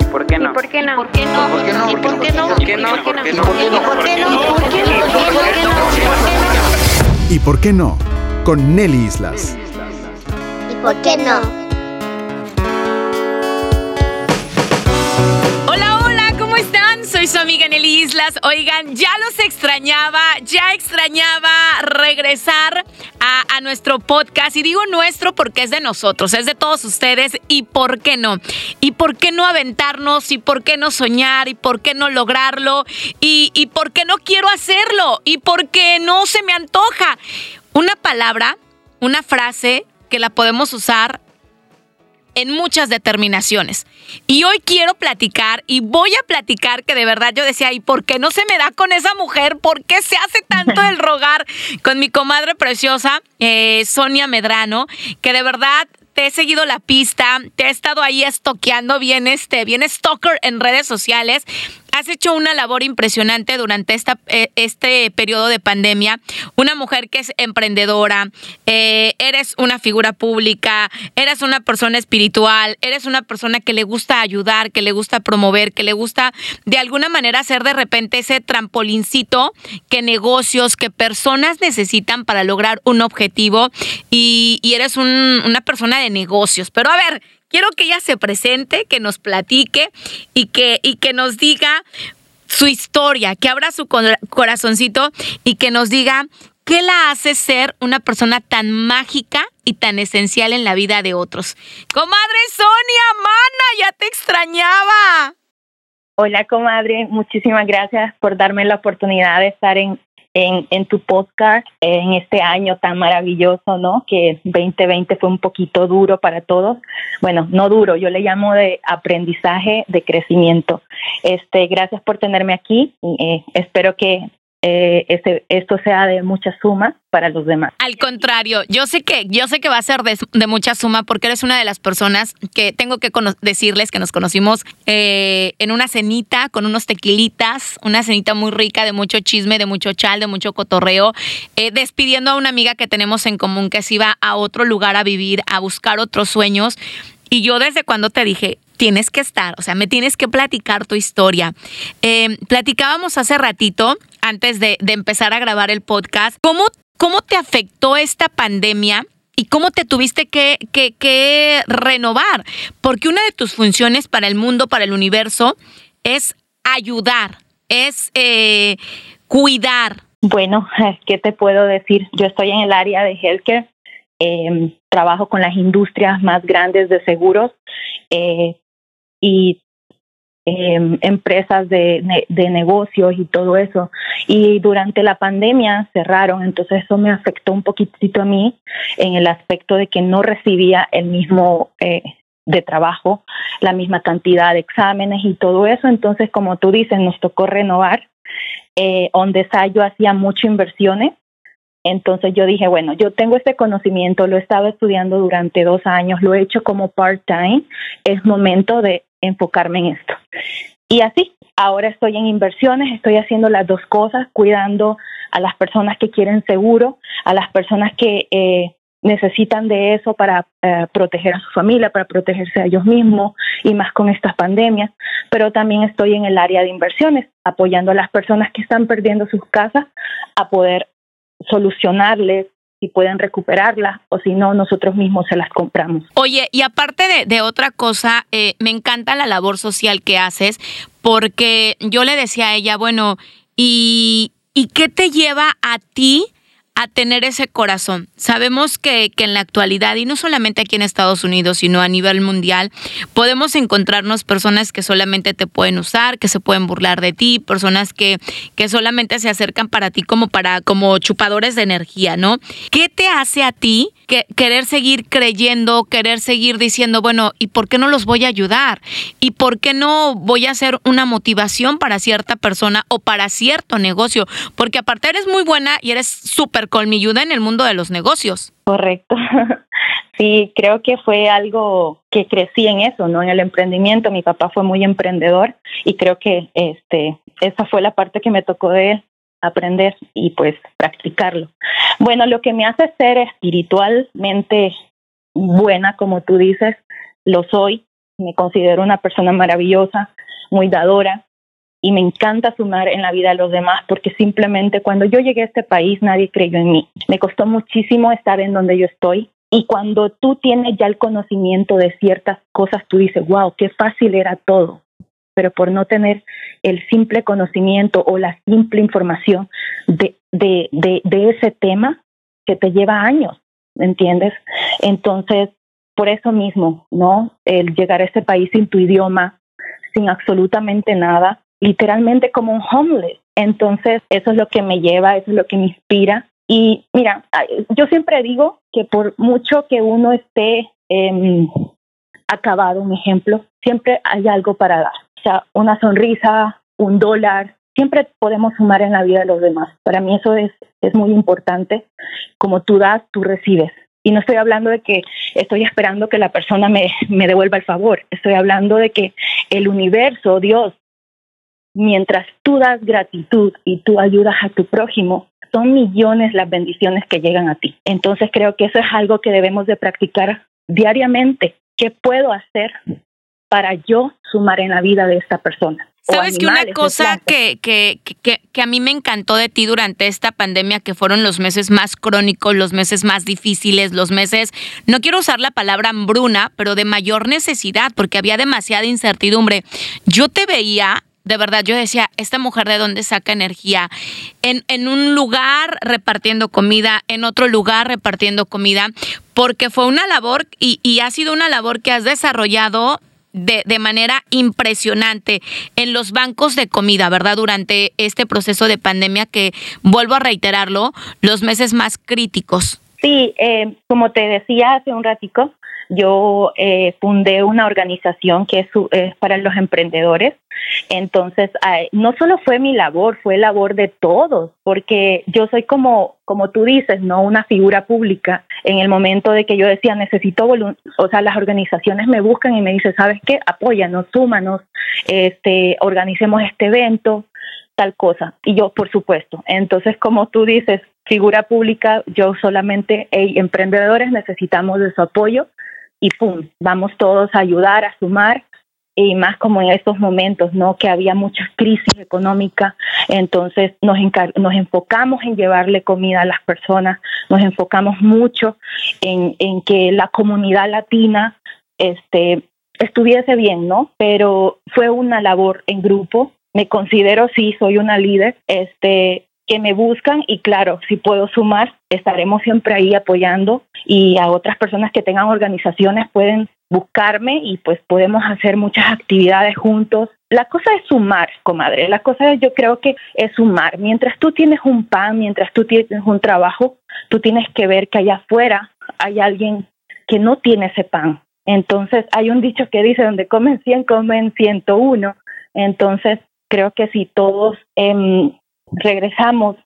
no? ¿Por qué no? ¿Por qué no? ¿Por qué no? ¿Por qué no? ¿Y por qué no? ¿Por qué no? ¿Y por qué no? ¿Por qué no? ¿Por qué no? ¿Por qué no? ¿Por qué no? ¿Y por qué no? Con Nelly Islas. ¿Y por qué no? Hola, hola, ¿cómo están? Soy su amiga Nelly Islas. Oigan, ya los extrañaba, ya extrañaba regresar a, nuestro podcast. Y digo nuestro porque es de nosotros, es de todos ustedes. ¿Y por qué no? ¿Y por qué no aventarnos? ¿Y por qué no soñar? ¿Y por qué no lograrlo? ¿Y, y por qué no quiero hacerlo? ¿Y por qué no se me antoja? Una palabra, una frase que la podemos usar en muchas determinaciones. Y hoy quiero platicar y voy a platicar que de verdad yo decía, ¿y por qué no se me da con esa mujer? ¿Por qué se hace tanto el rogar con mi comadre preciosa, eh, Sonia Medrano, que de verdad te he seguido la pista, te he estado ahí estoqueando bien, este, bien stalker en redes sociales. Has hecho una labor impresionante durante esta, eh, este periodo de pandemia. Una mujer que es emprendedora, eh, eres una figura pública, eres una persona espiritual, eres una persona que le gusta ayudar, que le gusta promover, que le gusta de alguna manera hacer de repente ese trampolincito que negocios, que personas necesitan para lograr un objetivo y, y eres un- una persona de negocios. Pero a ver, quiero que ella se presente, que nos platique y que, y que nos diga su historia, que abra su cor- corazoncito y que nos diga qué la hace ser una persona tan mágica y tan esencial en la vida de otros. Comadre Sonia, mana, ya te extrañaba. Hola, comadre. Muchísimas gracias por darme la oportunidad de estar en, en, en tu podcast en este año tan maravilloso, ¿no? Que 2020 fue un poquito duro para todos. Bueno, no duro, yo le llamo de aprendizaje, de crecimiento. Este, gracias por tenerme aquí. eh, espero que eh, esto sea de mucha suma para los demás. Al contrario, yo sé que yo sé que va a ser de, de mucha suma porque eres una de las personas que tengo que decirles que nos conocimos eh, en una cenita con unos tequilitas, una cenita muy rica de mucho chisme, de mucho chal, de mucho cotorreo, eh, despidiendo a una amiga que tenemos en común que se iba a otro lugar a vivir, a buscar otros sueños. Y yo desde cuando te dije, tienes que estar, o sea, me tienes que platicar tu historia. Eh, platicábamos hace ratito, antes de, de empezar a grabar el podcast, ¿cómo, cómo te afectó esta pandemia? ¿Y cómo te tuviste que, que, que renovar? Porque una de tus funciones para el mundo, para el universo, es ayudar, es eh, cuidar. Bueno, ¿qué te puedo decir? Yo estoy en el área de healthcare, eh, trabajo con las industrias más grandes de seguros eh, y eh, empresas de, de negocios y todo eso. Y durante la pandemia cerraron, entonces eso me afectó un poquitito a mí en el aspecto de que no recibía el mismo eh, de trabajo, la misma cantidad de exámenes y todo eso. Entonces, como tú dices, nos tocó renovar eh, Ondesa yo hacía mucho inversiones. Entonces yo dije, bueno, yo tengo este conocimiento, lo he estado estudiando durante dos años, lo he hecho como part-time, es momento de enfocarme en esto. Y así, ahora estoy en inversiones, estoy haciendo las dos cosas, cuidando a las personas que quieren seguro, a las personas que eh, necesitan de eso para eh, proteger a su familia, para protegerse a ellos mismos y más con estas pandemias, pero también estoy en el área de inversiones, apoyando a las personas que están perdiendo sus casas a poder solucionarles pueden recuperarlas o si no, nosotros mismos se las compramos. Oye, y aparte de, de otra cosa, eh, me encanta la labor social que haces, porque yo le decía a ella, bueno, ¿y, ¿y qué te lleva a ti a tener ese corazón? Sabemos que, que en la actualidad, y no solamente aquí en Estados Unidos, sino a nivel mundial, podemos encontrarnos personas que solamente te pueden usar, que se pueden burlar de ti, personas que, que solamente se acercan para ti como para, como chupadores de energía, ¿no? ¿Qué te hace a ti que, querer seguir creyendo, querer seguir diciendo, bueno, ¿y por qué no los voy a ayudar? ¿Y por qué no voy a hacer una motivación para cierta persona o para cierto negocio? Porque aparte eres muy buena y eres súper colmilluda en el mundo de los negocios. Correcto. Sí, creo que fue algo que crecí en eso, ¿no? En el emprendimiento. Mi papá fue muy emprendedor y creo que este, esa fue la parte que me tocó de aprender y pues practicarlo. Bueno, lo que me hace ser espiritualmente buena, como tú dices, lo soy. me considero una persona maravillosa, muy dadora y me encanta sumar en la vida de los demás porque simplemente cuando yo llegué a este país nadie creyó en mí. Me costó muchísimo estar en donde yo estoy y cuando tú tienes ya el conocimiento de ciertas cosas, tú dices, wow, qué fácil era todo. Pero por no tener el simple conocimiento o la simple información de, de, de, de ese tema, que te lleva años, ¿me entiendes? Entonces, por eso mismo, ¿no? El llegar a este país sin tu idioma, sin absolutamente nada, literalmente como un homeless. Entonces, eso es lo que me lleva, eso es lo que me inspira. Y mira, yo siempre digo que por mucho que uno esté eh, acabado, un ejemplo, siempre hay algo para dar. O sea, una sonrisa, un dólar, siempre podemos sumar en la vida de los demás. Para mí eso es, es muy importante. Como tú das, tú recibes. Y no estoy hablando de que estoy esperando que la persona me, me devuelva el favor. Estoy hablando de que el universo, Dios, mientras tú das gratitud y tú ayudas a tu prójimo, son millones las bendiciones que llegan a ti. Entonces creo que eso es algo que debemos de practicar diariamente. ¿Qué puedo hacer para yo sumar en la vida de esta persona? Sabes que una cosa que, que, que, que, a mí me encantó de ti durante esta pandemia, que fueron los meses más crónicos, los meses más difíciles, los meses, no quiero usar la palabra hambruna, pero de mayor necesidad, porque había demasiada incertidumbre. Yo te veía de verdad, yo decía, esta mujer de dónde saca energía. En, en, un lugar repartiendo comida, en otro lugar repartiendo comida, porque fue una labor y, y ha sido una labor que has desarrollado de, de, manera impresionante en los bancos de comida, ¿verdad? Durante este proceso de pandemia que, vuelvo a reiterarlo, los meses más críticos. Sí, eh, como te decía hace un ratico, yo eh, fundé una organización que es, es, para los emprendedores. Entonces, no solo fue mi labor, fue labor de todos, porque yo soy como, como tú dices, no una figura pública. En el momento de que yo decía, necesito, o sea, las organizaciones me buscan y me dicen, ¿sabes qué? Apóyanos, súmanos, este, organicemos este evento tal cosa. Y yo, por supuesto. Entonces, como tú dices, figura pública, yo solamente, hey, emprendedores necesitamos de su apoyo y pum, vamos todos a ayudar, a sumar y más como en estos momentos, ¿no? Que había mucha crisis económica, entonces nos, nos enfocamos en llevarle comida a las personas, nos enfocamos mucho en, en que la comunidad latina este, estuviese bien, ¿no? Pero fue una labor en grupo, me considero sí, soy una líder, este, que me buscan y claro, si puedo sumar, estaremos siempre ahí apoyando y a otras personas que tengan organizaciones pueden buscarme y pues podemos hacer muchas actividades juntos. La cosa es sumar, comadre. La cosa es, yo creo que es sumar. Mientras tú tienes un pan, mientras tú tienes un trabajo, tú tienes que ver que allá afuera hay alguien que no tiene ese pan. Entonces, hay un dicho que dice, donde comen 100, comen 101. Entonces, creo que si todos eh, regresamos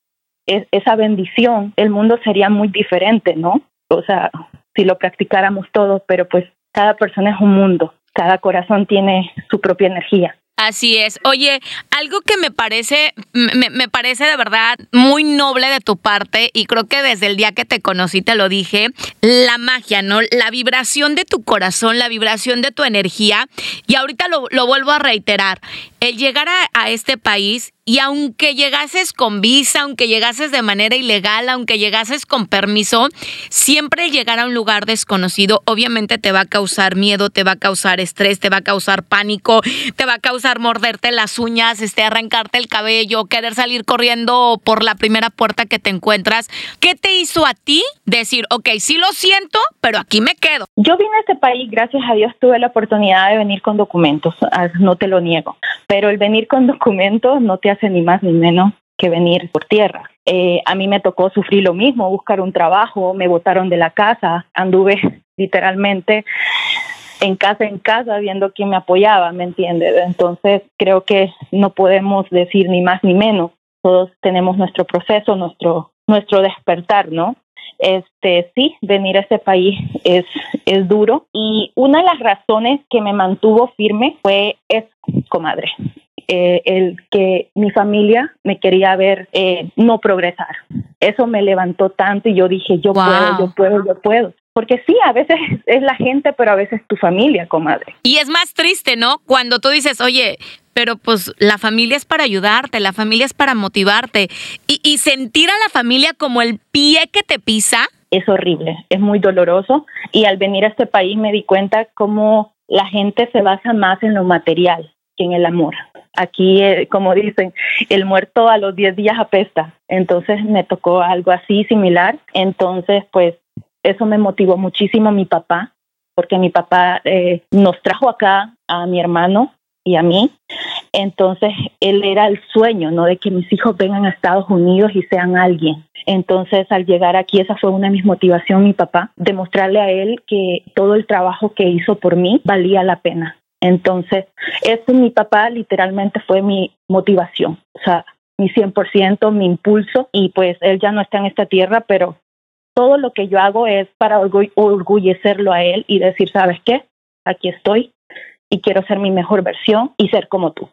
es, esa bendición, el mundo sería muy diferente, ¿no? O sea, si lo practicáramos todos, pero pues cada persona es un mundo, cada corazón tiene su propia energía. Así es. Oye, algo que me parece, me, me, parece de verdad muy noble de tu parte, y creo que desde el día que te conocí te lo dije, la magia, ¿no? La vibración de tu corazón, la vibración de tu energía. Y ahorita lo, lo vuelvo a reiterar. El llegar a, a este país y aunque llegases con visa, aunque llegases de manera ilegal, aunque llegases con permiso, siempre llegar a un lugar desconocido obviamente te va a causar miedo, te va a causar estrés, te va a causar pánico, te va a causar morderte las uñas, este, arrancarte el cabello, querer salir corriendo por la primera puerta que te encuentras. ¿Qué te hizo a ti decir, ok, sí lo siento, pero aquí me quedo? Yo vine a este país, gracias a Dios tuve la oportunidad de venir con documentos, ah, no te lo niego, pero el venir con documentos no te ni más ni menos que venir por tierra. Eh, a mí me tocó sufrir lo mismo, buscar un trabajo, me botaron de la casa, anduve literalmente en casa en casa viendo quién me apoyaba, ¿me entiendes? Entonces creo que no podemos decir ni más ni menos. Todos tenemos nuestro proceso, nuestro nuestro despertar, ¿no? Este sí, venir a este país es es duro y una de las razones que me mantuvo firme fue es comadre eh, el que mi familia me quería ver eh, no progresar. Eso me levantó tanto y yo dije, yo wow. puedo, yo puedo, yo puedo. porque sí, a veces es la gente, pero a veces tu familia, comadre. Y es más triste, ¿no? Cuando tú dices, oye, pero pues la familia es para ayudarte, la familia es para motivarte. Y, y sentir a la familia como el pie que te pisa. Es horrible, es muy doloroso. Y al venir a este país me di cuenta cómo la gente se basa más en lo material que en el amor. Aquí, eh, como dicen, el muerto a los 10 días apesta. Entonces me tocó algo así similar. Entonces, pues eso me motivó muchísimo a mi papá, porque mi papá eh, nos trajo acá a mi hermano y a mí. Entonces, él era el sueño, ¿no? De que mis hijos vengan a Estados Unidos y sean alguien. Entonces, al llegar aquí, esa fue una de mis motivaciones, mi papá, demostrarle a él que todo el trabajo que hizo por mí valía la pena. Entonces, ese mi papá literalmente fue mi motivación, o sea, mi 100%, mi impulso, y pues él ya no está en esta tierra, pero todo lo que yo hago es para orgullecerlo a él y decir, ¿sabes qué? Aquí estoy y quiero ser mi mejor versión y ser como tú.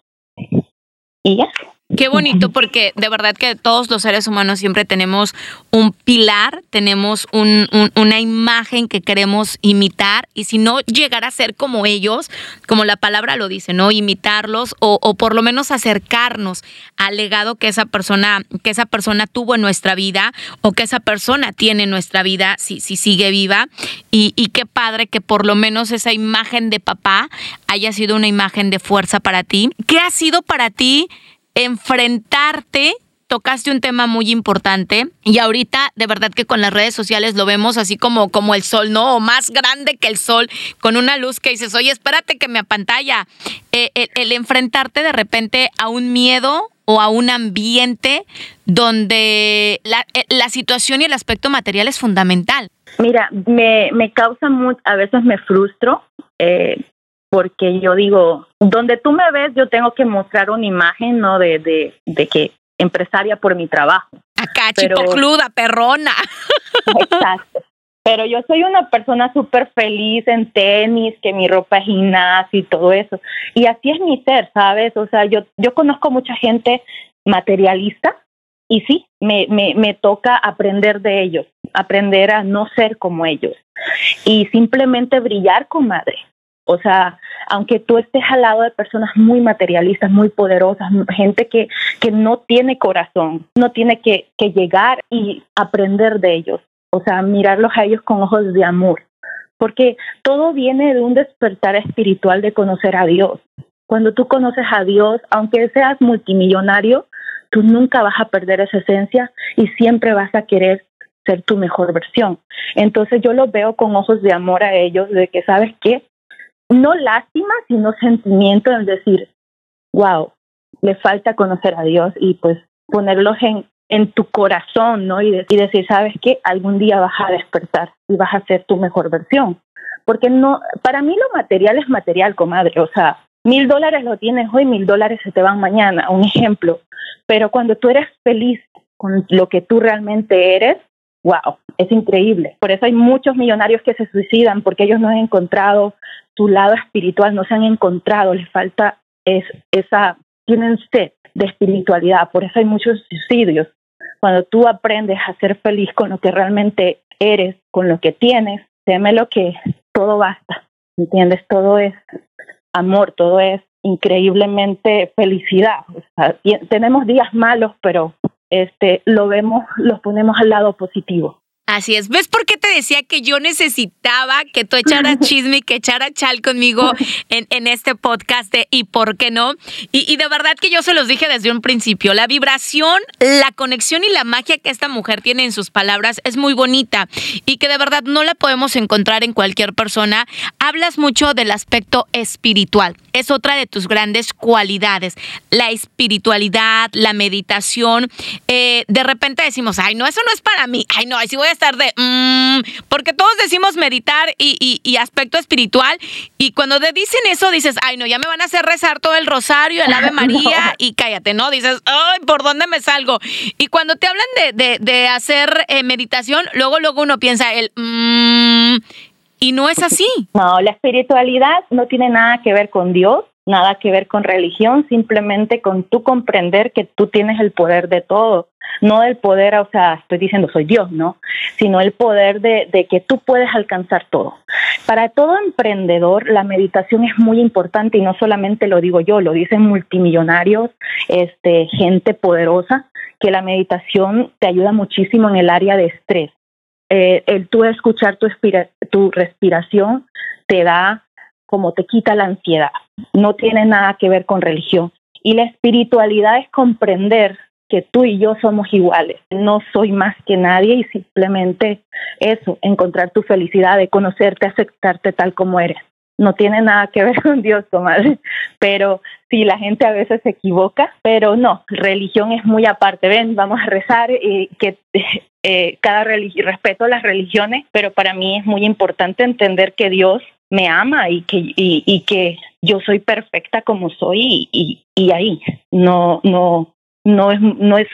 Y ya. Qué bonito, porque de verdad que todos los seres humanos siempre tenemos un pilar, tenemos una imagen que queremos imitar, y si no llegar a ser como ellos, como la palabra lo dice, ¿no? Imitarlos o, por lo menos acercarnos al legado que esa persona, que esa persona tuvo en nuestra vida o que esa persona tiene en nuestra vida si, si sigue viva. Y, y qué padre que por lo menos esa imagen de papá haya sido una imagen de fuerza para ti. ¿Qué ha sido para ti? Enfrentarte tocaste un tema muy importante y ahorita de verdad que con las redes sociales lo vemos así como, como el sol, ¿no? O más grande que el sol, con una luz que dices, oye, espérate que me apantalla. Eh, el, enfrentarte de repente a un miedo o a un ambiente donde la, eh, situación y el aspecto material es fundamental. Mira, me, me causa mucho, a veces me frustro. Eh, porque yo digo, donde tú me ves, yo tengo que mostrar una imagen, ¿no? De, de, de que empresaria por mi trabajo. Acá, chipocluda, perrona. Exacto. Pero yo soy una persona súper feliz en tenis, que mi ropa es gimnasia y todo eso. Y así es mi ser, ¿sabes? O sea, yo, yo conozco mucha gente materialista y sí, me, me, me toca aprender de ellos, aprender a no ser como ellos y simplemente brillar con madre. O sea, aunque tú estés al lado de personas muy materialistas, muy poderosas, gente que, que no tiene corazón, no tiene que, que llegar y aprender de ellos. O sea, mirarlos a ellos con ojos de amor. Porque todo viene de un despertar espiritual de conocer a Dios. Cuando tú conoces a Dios, aunque seas multimillonario, tú nunca vas a perder esa esencia y siempre vas a querer ser tu mejor versión. Entonces yo lo veo con ojos de amor a ellos, de que, ¿sabes qué? No lástima, sino sentimiento en decir, wow, le falta conocer a Dios y pues ponerlos en, en tu corazón, ¿no? Y, decir, sabes que algún día vas a despertar y vas a ser tu mejor versión. Porque no, para mí lo material es material, comadre. O sea, mil dólares lo tienes hoy, mil dólares se te van mañana, un ejemplo. Pero cuando tú eres feliz con lo que tú realmente eres, wow, es increíble. Por eso hay muchos millonarios que se suicidan porque ellos no han encontrado su lado espiritual, no se han encontrado, les falta es, esa, tienen sed de espiritualidad, por eso hay muchos suicidios. Cuando tú aprendes a ser feliz con lo que realmente eres, con lo que tienes, lo que todo basta, ¿entiendes? Todo es amor, todo es increíblemente felicidad. tenemos días malos, pero este, lo vemos, los ponemos al lado positivo. Así es. ¿Ves por qué te decía que yo necesitaba que tú echaras chisme y que echara chal conmigo en, en este podcast de ¿Y por qué no? Y, y, de verdad que yo se los dije desde un principio. La vibración, la conexión y la magia que esta mujer tiene en sus palabras es muy bonita y que de verdad no la podemos encontrar en cualquier persona. Hablas mucho del aspecto espiritual. Es otra de tus grandes cualidades. La espiritualidad, la meditación. Eh, de repente decimos, ay, no, eso no es para mí. Ay, no, así voy a estar de, mmm, porque todos decimos meditar y, y, aspecto espiritual, y cuando te dicen eso dices, ay no, ya me van a hacer rezar todo el rosario, el Ave María, y cállate, ¿no? Dices, ay, ¿por dónde me salgo? Y cuando te hablan de, de, de hacer eh, meditación, luego, luego uno piensa el, mmm, y no es así. No, la espiritualidad no tiene nada que ver con Dios, nada que ver con religión, simplemente con tú comprender que tú tienes el poder de todo, no el poder, o sea, estoy diciendo soy Dios, ¿no? Sino el poder de, que tú puedes alcanzar todo. Para todo emprendedor, la meditación es muy importante y no solamente lo digo yo, lo dicen multimillonarios, este, gente poderosa, que la meditación te ayuda muchísimo en el área de estrés. Eh, el tú escuchar tu, tu respiración te da como te quita la ansiedad. No tiene nada que ver con religión. Y la espiritualidad es comprender que tú y yo somos iguales. No soy más que nadie y simplemente eso, encontrar tu felicidad, de conocerte, aceptarte tal como eres. No tiene nada que ver con Dios, comadre. Pero sí, la gente a veces se equivoca, pero no, religión es muy aparte. Ven, vamos a rezar y que eh, cada religión, respeto las religiones, pero para mí es muy importante entender que Dios me ama y que, y, y que yo soy perfecta como soy y, y, y ahí no, no, no es, no es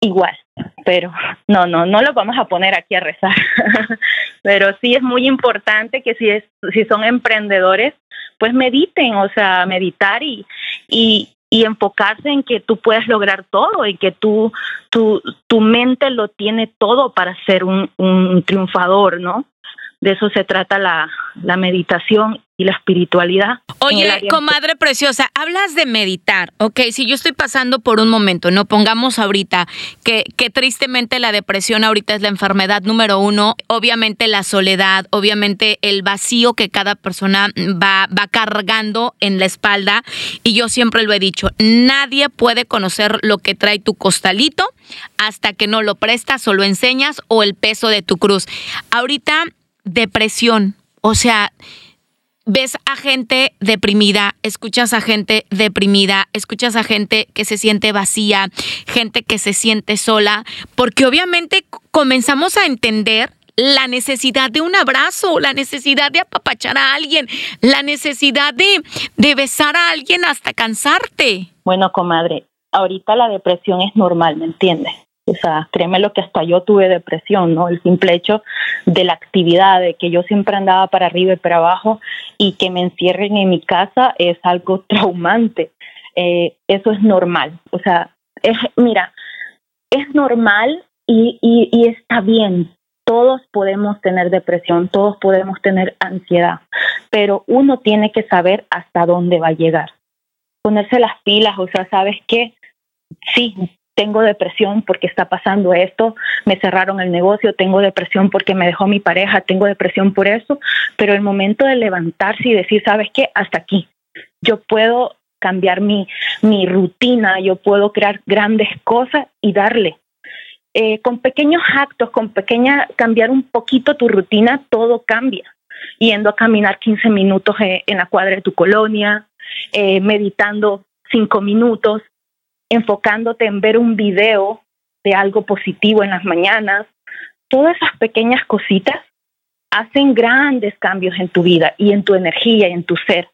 igual. Pero no, no, no lo vamos a poner aquí a rezar. pero sí es muy importante que si, es, si son emprendedores, pues mediten, o sea, meditar y, y, y enfocarse en que tú puedes lograr todo y que tú, tu, tu mente lo tiene todo para ser un, un triunfador, ¿no? De eso se trata la, la meditación y la espiritualidad. Oye, comadre preciosa, hablas de meditar, ¿ok? Si yo estoy pasando por un momento, no pongamos ahorita que, que tristemente la depresión ahorita es la enfermedad número uno, obviamente la soledad, obviamente el vacío que cada persona va, va cargando en la espalda y yo siempre lo he dicho, nadie puede conocer lo que trae tu costalito hasta que no lo prestas o lo enseñas o el peso de tu cruz. Ahorita, depresión, o sea ves a gente deprimida, escuchas a gente deprimida, escuchas a gente que se siente vacía, gente que se siente sola, porque obviamente comenzamos a entender la necesidad de un abrazo, la necesidad de apapachar a alguien, la necesidad de, de besar a alguien hasta cansarte. Bueno, comadre, ahorita la depresión es normal, ¿me entiendes? O sea, créeme lo que hasta yo tuve depresión, ¿no? El simple hecho de la actividad, de que yo siempre andaba para arriba y para abajo y que me encierren en mi casa es algo traumante. Eh, eso es normal. O sea, es, mira, es normal y, y, y está bien. Todos podemos tener depresión, todos podemos tener ansiedad, pero uno tiene que saber hasta dónde va a llegar ponerse las pilas, o sea, ¿sabes qué? Sí, tengo depresión porque está pasando esto, me cerraron el negocio, tengo depresión porque me dejó mi pareja, tengo depresión por eso, pero el momento de levantarse y decir, ¿sabes qué? Hasta aquí. Yo puedo cambiar mi, mi rutina, yo puedo crear grandes cosas y darle. Eh, con pequeños actos, con pequeña, cambiar un poquito tu rutina, todo cambia. Yendo a caminar 15 minutos eh, en la cuadra de tu colonia, eh, meditando cinco minutos, enfocándote en ver un video de algo positivo en las mañanas. Todas esas pequeñas cositas hacen grandes cambios en tu vida y en tu energía y en tu ser.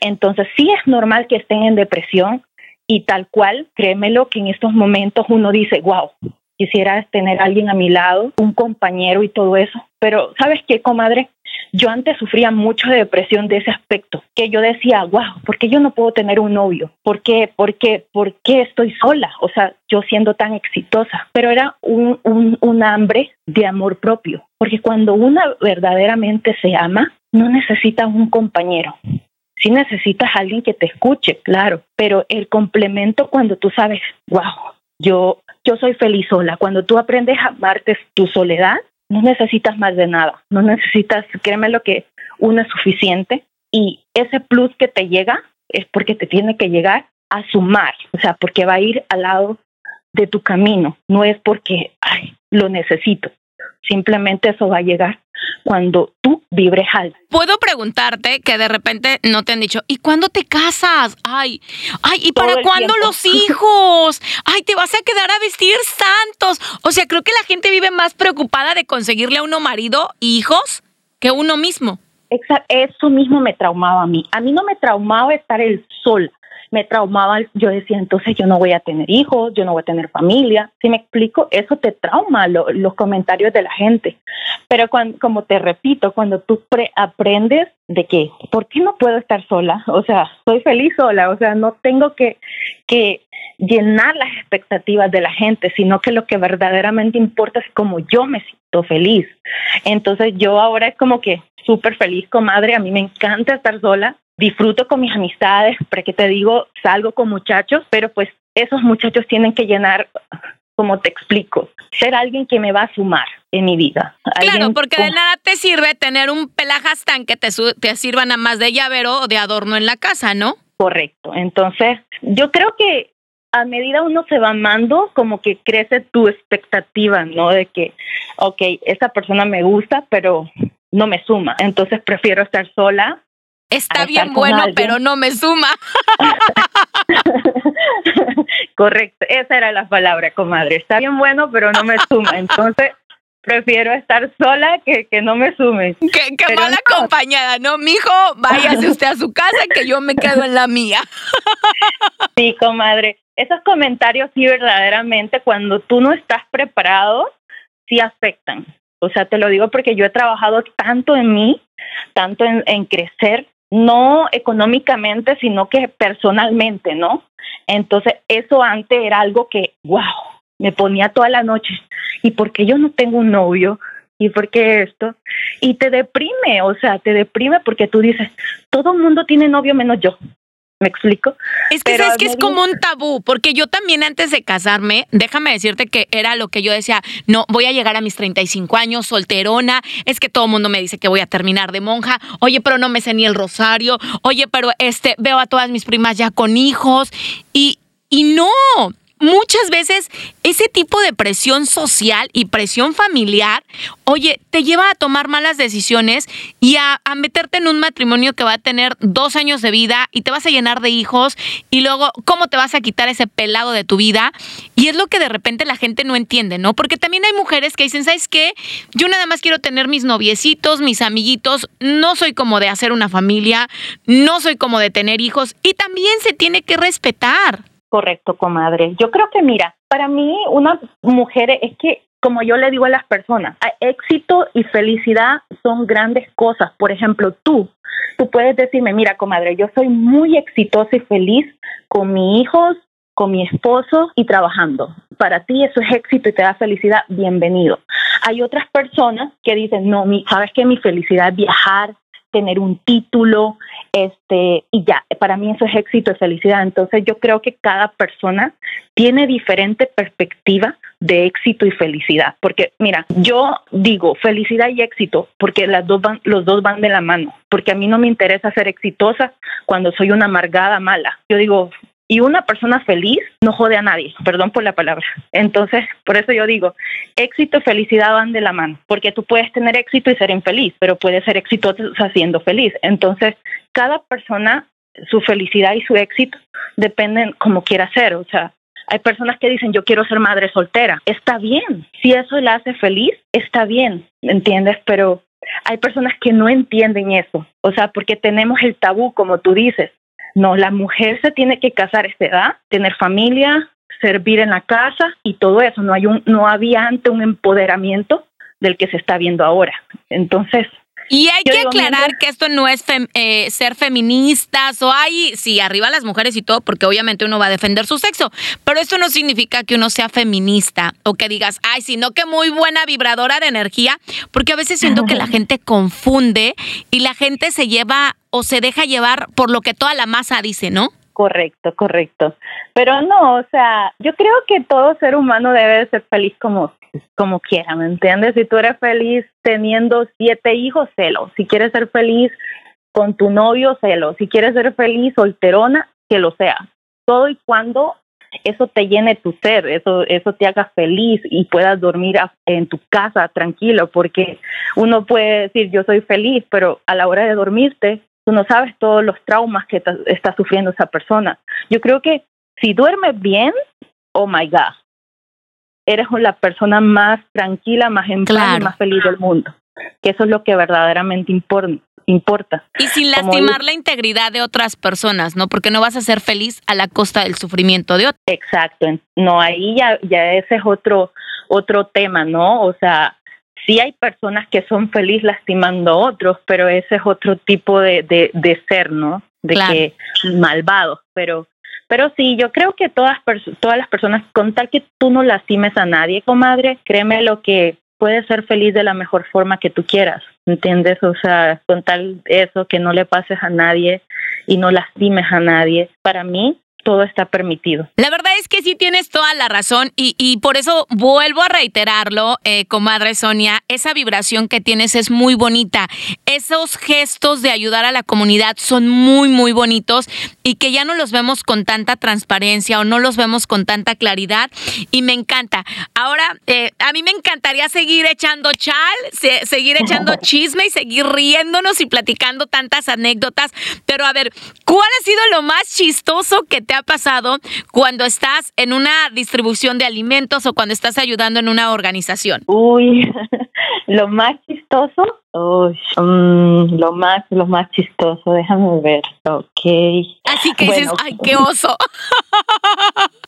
Entonces sí es normal que estén en depresión y tal cual, créemelo que en estos momentos uno dice, wow, quisiera tener alguien a mi lado, un compañero y todo eso. Pero ¿sabes qué, comadre? Yo antes sufría mucho de depresión de ese aspecto, que yo decía, wow, ¿por qué yo no puedo tener un novio? ¿Por qué, por qué, por qué estoy sola? O sea, yo siendo tan exitosa. Pero era un, un, un hambre de amor propio, porque cuando una verdaderamente se ama, no necesita un compañero. Sí necesitas alguien que te escuche, claro, pero el complemento cuando tú sabes, wow, yo, yo soy feliz sola. Cuando tú aprendes a amarte tu soledad, no necesitas más de nada. No necesitas, créeme lo que uno es suficiente. Y ese plus que te llega es porque te tiene que llegar a sumar, o sea, porque va a ir al lado de tu camino. No es porque, ay, lo necesito. Simplemente eso va a llegar cuando tú vibres alto. Puedo preguntarte que de repente no te han dicho, ¿y cuándo te casas? Ay, ay, ¿y Todo para cuándo tiempo. los hijos? Ay, te vas a quedar a vestir santos. O sea, creo que la gente vive más preocupada de conseguirle a uno marido y hijos que uno mismo. Exa- Eso mismo me traumaba a mí. A mí no me traumaba estar el sol. Me traumaba, yo decía, entonces yo no voy a tener hijos, yo no voy a tener familia. Si me explico, eso te trauma los comentarios de la gente. Pero cuando, como te repito, cuando tú aprendes de que, ¿por qué no puedo estar sola? O sea, soy feliz sola, o sea, no tengo que, que llenar las expectativas de la gente, sino que lo que verdaderamente importa es cómo yo me siento feliz. Entonces yo ahora es como que súper feliz, comadre, a mí me encanta estar sola, disfruto con mis amistades, porque te digo, salgo con muchachos, pero pues esos muchachos tienen que llenar, como te explico, ser alguien que me va a sumar en mi vida. Claro, porque de nada te sirve tener un pelajastán que te, te sirva nada más de llavero o de adorno en la casa, ¿no? Correcto. Entonces, yo creo que a medida uno se va amando, como que crece tu expectativa, ¿no? De que, ok, esa persona me gusta, pero no me suma. Entonces prefiero estar sola Está bien bueno, pero no me suma. Correcto, esa era la palabra, comadre. Está bien bueno, pero no me suma. Entonces, prefiero estar sola que que no me sume. Qué, qué mala acompañada, ¿no? Mijo, váyase usted a su casa que yo me quedo en la mía. sí, comadre. Esos comentarios sí verdaderamente cuando tú no estás preparado, sí afectan. O sea, te lo digo porque yo he trabajado tanto en mí, tanto en, en crecer no económicamente, sino que personalmente, ¿no? Entonces, eso antes era algo que, wow, me ponía toda la noche. ¿Y por qué yo no tengo un novio? ¿Y por qué esto? Y te deprime, o sea, te deprime porque tú dices, todo el mundo tiene novio menos yo. ¿Me explico? Es que es que es como un tabú, porque yo también antes de casarme, déjame decirte que era lo que yo decía, no, voy a llegar a mis 35 años solterona, es que todo el mundo me dice que voy a terminar de monja, oye, pero no me sé ni el rosario, oye, pero este, veo a todas mis primas ya con hijos y, y no, muchas veces ese tipo de presión social y presión familiar, oye, te lleva a tomar malas decisiones y a, meterte en un matrimonio que va a tener dos años de vida y te vas a llenar de hijos y luego, ¿cómo te vas a quitar ese pelado de tu vida? Y es lo que de repente la gente no entiende, ¿no? Porque también hay mujeres que dicen, ¿sabes qué? Yo nada más quiero tener mis noviecitos, mis amiguitos, no soy como de hacer una familia, no soy como de tener hijos y también se tiene que respetar. Correcto, comadre. Yo creo que, mira, para mí una mujer es que, como yo le digo a las personas, éxito y felicidad son grandes cosas. Por ejemplo, tú, tú puedes decirme, mira, comadre, yo soy muy exitosa y feliz con mis hijos, con mi esposo y trabajando. Para ti eso es éxito y te da felicidad, bienvenido. Hay otras personas que dicen, no, mi, sabes que mi felicidad es viajar, tener un título, este, y ya, para mí eso es éxito y felicidad. Entonces yo creo que cada persona tiene diferente perspectiva de éxito y felicidad, porque mira, yo digo felicidad y éxito porque las dos van, los dos van de la mano, porque a mí no me interesa ser exitosa cuando soy una amargada mala. Yo digo, y una persona feliz no jode a nadie, perdón por la palabra. Entonces, por eso yo digo, éxito y felicidad van de la mano, porque tú puedes tener éxito y ser infeliz, pero puedes ser exitoso siendo feliz. Entonces, cada persona, su felicidad y su éxito dependen como quiera ser. O sea, hay personas que dicen, yo quiero ser madre soltera. Está bien. Si eso la hace feliz, está bien, ¿entiendes? Pero hay personas que no entienden eso. O sea, porque tenemos el tabú, como tú dices. No, la mujer se tiene que casar a esta edad, tener familia, servir en la casa y todo eso. No hay un, no había antes un empoderamiento del que se está viendo ahora. Entonces, y hay que aclarar que esto no es eh, ser feministas o hay, sí, arriba las mujeres y todo, porque obviamente uno va a defender su sexo, pero esto no significa que uno sea feminista o que digas, ay, sino que muy buena vibradora de energía, porque a veces siento que la gente confunde y la gente se lleva o se deja llevar por lo que toda la masa dice, ¿no? Correcto, correcto. Pero no, o sea, yo creo que todo ser humano debe ser feliz como como quiera, ¿me entiendes? Si tú eres feliz teniendo siete hijos, celo. Si quieres ser feliz con tu novio, celo. Si quieres ser feliz solterona, que lo sea. Todo y cuando eso te llene tu ser, eso, eso te haga feliz y puedas dormir en tu casa tranquilo, porque uno puede decir yo soy feliz, pero a la hora de dormirte, tú no sabes todos los traumas que está sufriendo esa persona. Yo creo que si duermes bien, oh my God, eres la persona más tranquila, más en paz y más feliz del mundo. Que eso es lo que verdaderamente importa. Y sin Como lastimar la integridad de otras personas, ¿no? Porque no vas a ser feliz a la costa del sufrimiento de otros. Exacto, no, ahí ya, ya ese es otro, otro tema, ¿no? O sea, sí hay personas que son felices lastimando a otros, pero ese es otro tipo de, de, de ser, ¿no? De Claro. que malvados, pero pero sí, yo creo que todas todas las personas, con tal que tú no lastimes a nadie, comadre, créeme lo que puedes ser feliz de la mejor forma que tú quieras, ¿entiendes? O sea, con tal eso, que no le pases a nadie y no lastimes a nadie, para mí todo está permitido. La verdad es que sí tienes toda la razón y, y por eso vuelvo a reiterarlo, eh, comadre Sonia, esa vibración que tienes es muy bonita. Esos gestos de ayudar a la comunidad son muy, muy bonitos y que ya no los vemos con tanta transparencia o no los vemos con tanta claridad y me encanta. Ahora, eh, a mí me encantaría seguir echando chal, se- seguir echando chisme y seguir riéndonos y platicando tantas anécdotas, pero a ver, ¿cuál ha sido lo más chistoso que te ha pasado cuando estás en una distribución de alimentos o cuando estás ayudando en una organización? Uy, lo más chistoso, uy, mm, lo más, lo más chistoso, déjame ver, ok. Así que dices, ay, qué oso.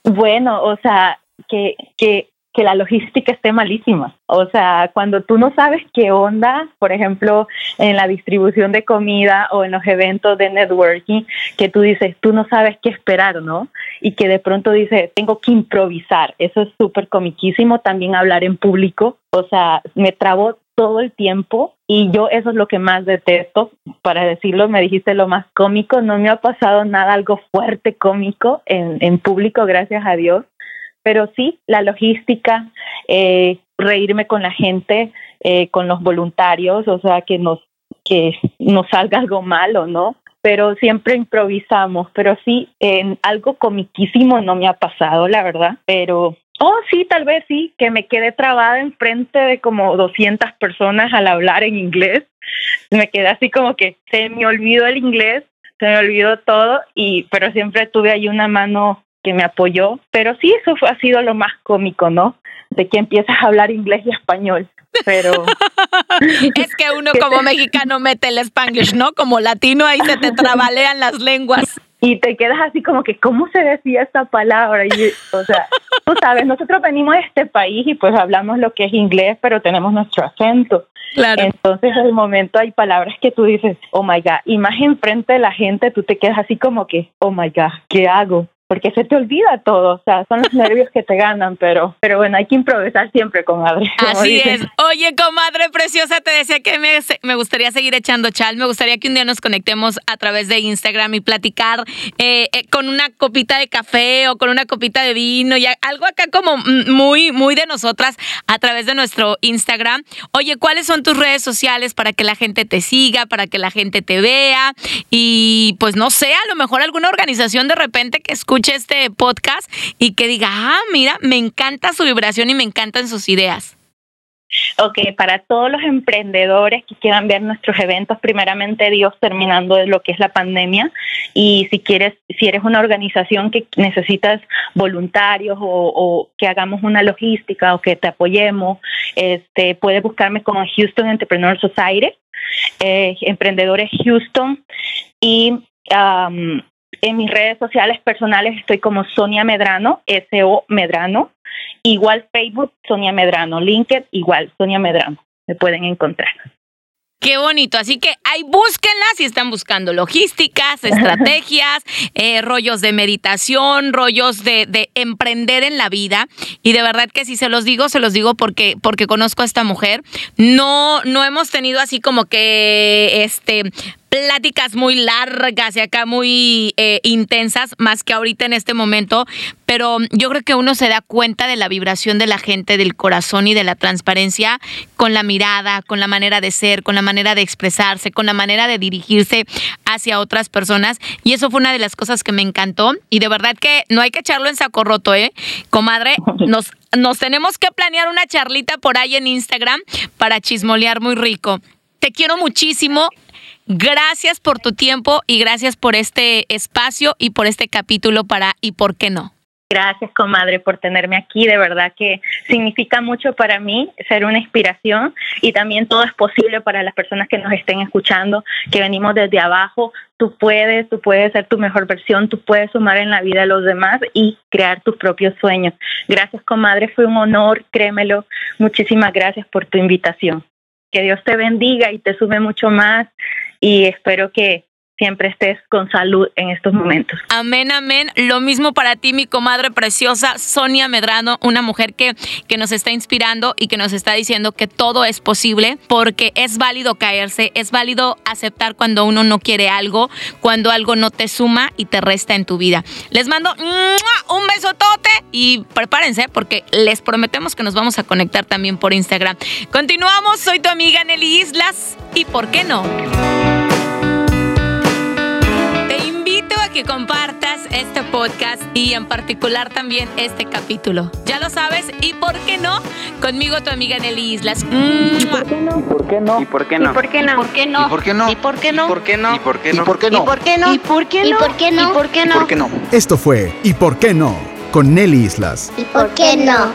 Bueno, o sea, que, que, que la logística esté malísima. O sea, cuando tú no sabes qué onda, por ejemplo, en la distribución de comida o en los eventos de networking, que tú dices, tú no sabes qué esperar, ¿no? Y que de pronto dices, tengo que improvisar. Eso es súper comiquísimo. También hablar en público. O sea, me trabo todo el tiempo y yo eso es lo que más detesto. Para decirlo, me dijiste lo más cómico. No me ha pasado nada algo fuerte cómico en, en público, gracias a Dios. Pero sí, la logística, eh, reírme con la gente, eh, con los voluntarios, o sea, que nos, que nos salga algo malo, ¿no? Pero siempre improvisamos, pero sí, en algo comiquísimo no me ha pasado, la verdad, pero Oh, sí, tal vez sí, que me quedé trabada enfrente de como 200 personas al hablar en inglés. Me quedé así como que se me olvidó el inglés, se me olvidó todo, y pero siempre tuve ahí una mano que me apoyó. Pero sí, eso fue, ha sido lo más cómico, ¿no? De que empiezas a hablar inglés y español. Pero Es que uno como mexicano mete el spanglish, ¿no? Como latino ahí se te trabalean las lenguas. y te quedas así como que, ¿cómo se decía esta palabra? Y, o sea, tú sabes, nosotros venimos de este país y pues hablamos lo que es inglés, pero tenemos nuestro acento. Claro. Entonces, en el momento hay palabras que tú dices, oh my God, y más enfrente de la gente, tú te quedas así como que, oh my God, ¿qué hago? Porque se te olvida todo, o sea, son los nervios que te ganan, pero, pero bueno, hay que improvisar siempre, comadre. Así dicen. es. Oye, comadre preciosa, te decía que me, me gustaría seguir echando chal. Me gustaría que un día nos conectemos a través de Instagram y platicar eh, eh, con una copita de café o con una copita de vino y algo acá como muy, muy de nosotras a través de nuestro Instagram. Oye, ¿cuáles son tus redes sociales para que la gente te siga, para que la gente te vea? Y pues no sé, a lo mejor alguna organización de repente que escuche este podcast y que diga, ah, mira, me encanta su vibración y me encantan sus ideas. Ok, para todos los emprendedores que quieran ver nuestros eventos, primeramente Dios terminando de lo que es la pandemia y si quieres, si eres una organización que necesitas voluntarios o, o que hagamos una logística o que te apoyemos, este, puedes buscarme como Houston Entrepreneur Society, eh, Emprendedores Houston y um, en mis redes sociales personales estoy como Sonia Medrano, S-O Medrano. Igual Facebook, Sonia Medrano. LinkedIn, igual, Sonia Medrano. Me pueden encontrar. Qué bonito. Así que ahí búsquenlas si están buscando logísticas, estrategias, eh, rollos de meditación, rollos de, de emprender en la vida. Y de verdad que si se los digo, se los digo porque, porque conozco a esta mujer. No, no hemos tenido así como que este pláticas muy largas y acá muy eh, intensas, más que ahorita en este momento, pero yo creo que uno se da cuenta de la vibración de la gente, del corazón y de la transparencia con la mirada, con la manera de ser, con la manera de expresarse, con la manera de dirigirse hacia otras personas. Y eso fue una de las cosas que me encantó. Y de verdad que no hay que echarlo en saco roto, ¿eh? Comadre, nos, nos tenemos que planear una charlita por ahí en Instagram para chismolear muy rico. Te quiero muchísimo. Gracias por tu tiempo y gracias por este espacio y por este capítulo para ¿Y por qué no? Gracias, comadre, por tenerme aquí. De verdad que significa mucho para mí ser una inspiración y también todo es posible para las personas que nos estén escuchando, que venimos desde abajo. Tú puedes, tú puedes ser tu mejor versión, tú puedes sumar en la vida de los demás y crear tus propios sueños. Gracias, comadre, fue un honor, créemelo. Muchísimas gracias por tu invitación. Que Dios te bendiga y te sume mucho más y espero que siempre estés con salud en estos momentos. Amén, amén. Lo mismo para ti, mi comadre preciosa, Sonia Medrano, una mujer que, que nos está inspirando y que nos está diciendo que todo es posible porque es válido caerse, es válido aceptar cuando uno no quiere algo, cuando algo no te suma y te resta en tu vida. Les mando un besotote y prepárense porque les prometemos que nos vamos a conectar también por Instagram. Continuamos, soy tu amiga Nelly Islas y ¿por qué no? Que compartas este podcast y en particular también este capítulo. Ya lo sabes y por qué no, conmigo tu amiga Nelly Islas. ¿Y por qué no? ¿Y por qué no? ¿Y por qué no? ¿Y por qué no? ¿Y por qué no? ¿Y por qué no? ¿Y por qué no? ¿Y por qué no? ¿Y por qué no? ¿Y por qué no? ¿Y por qué no? ¿Y por qué no? ¿Y por qué no? ¿Y por qué no? ¿Y por qué no? Esto fue ¿Y por qué no? con Nelly Islas. ¿Y por qué no?